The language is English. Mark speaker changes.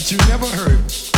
Speaker 1: that you never heard.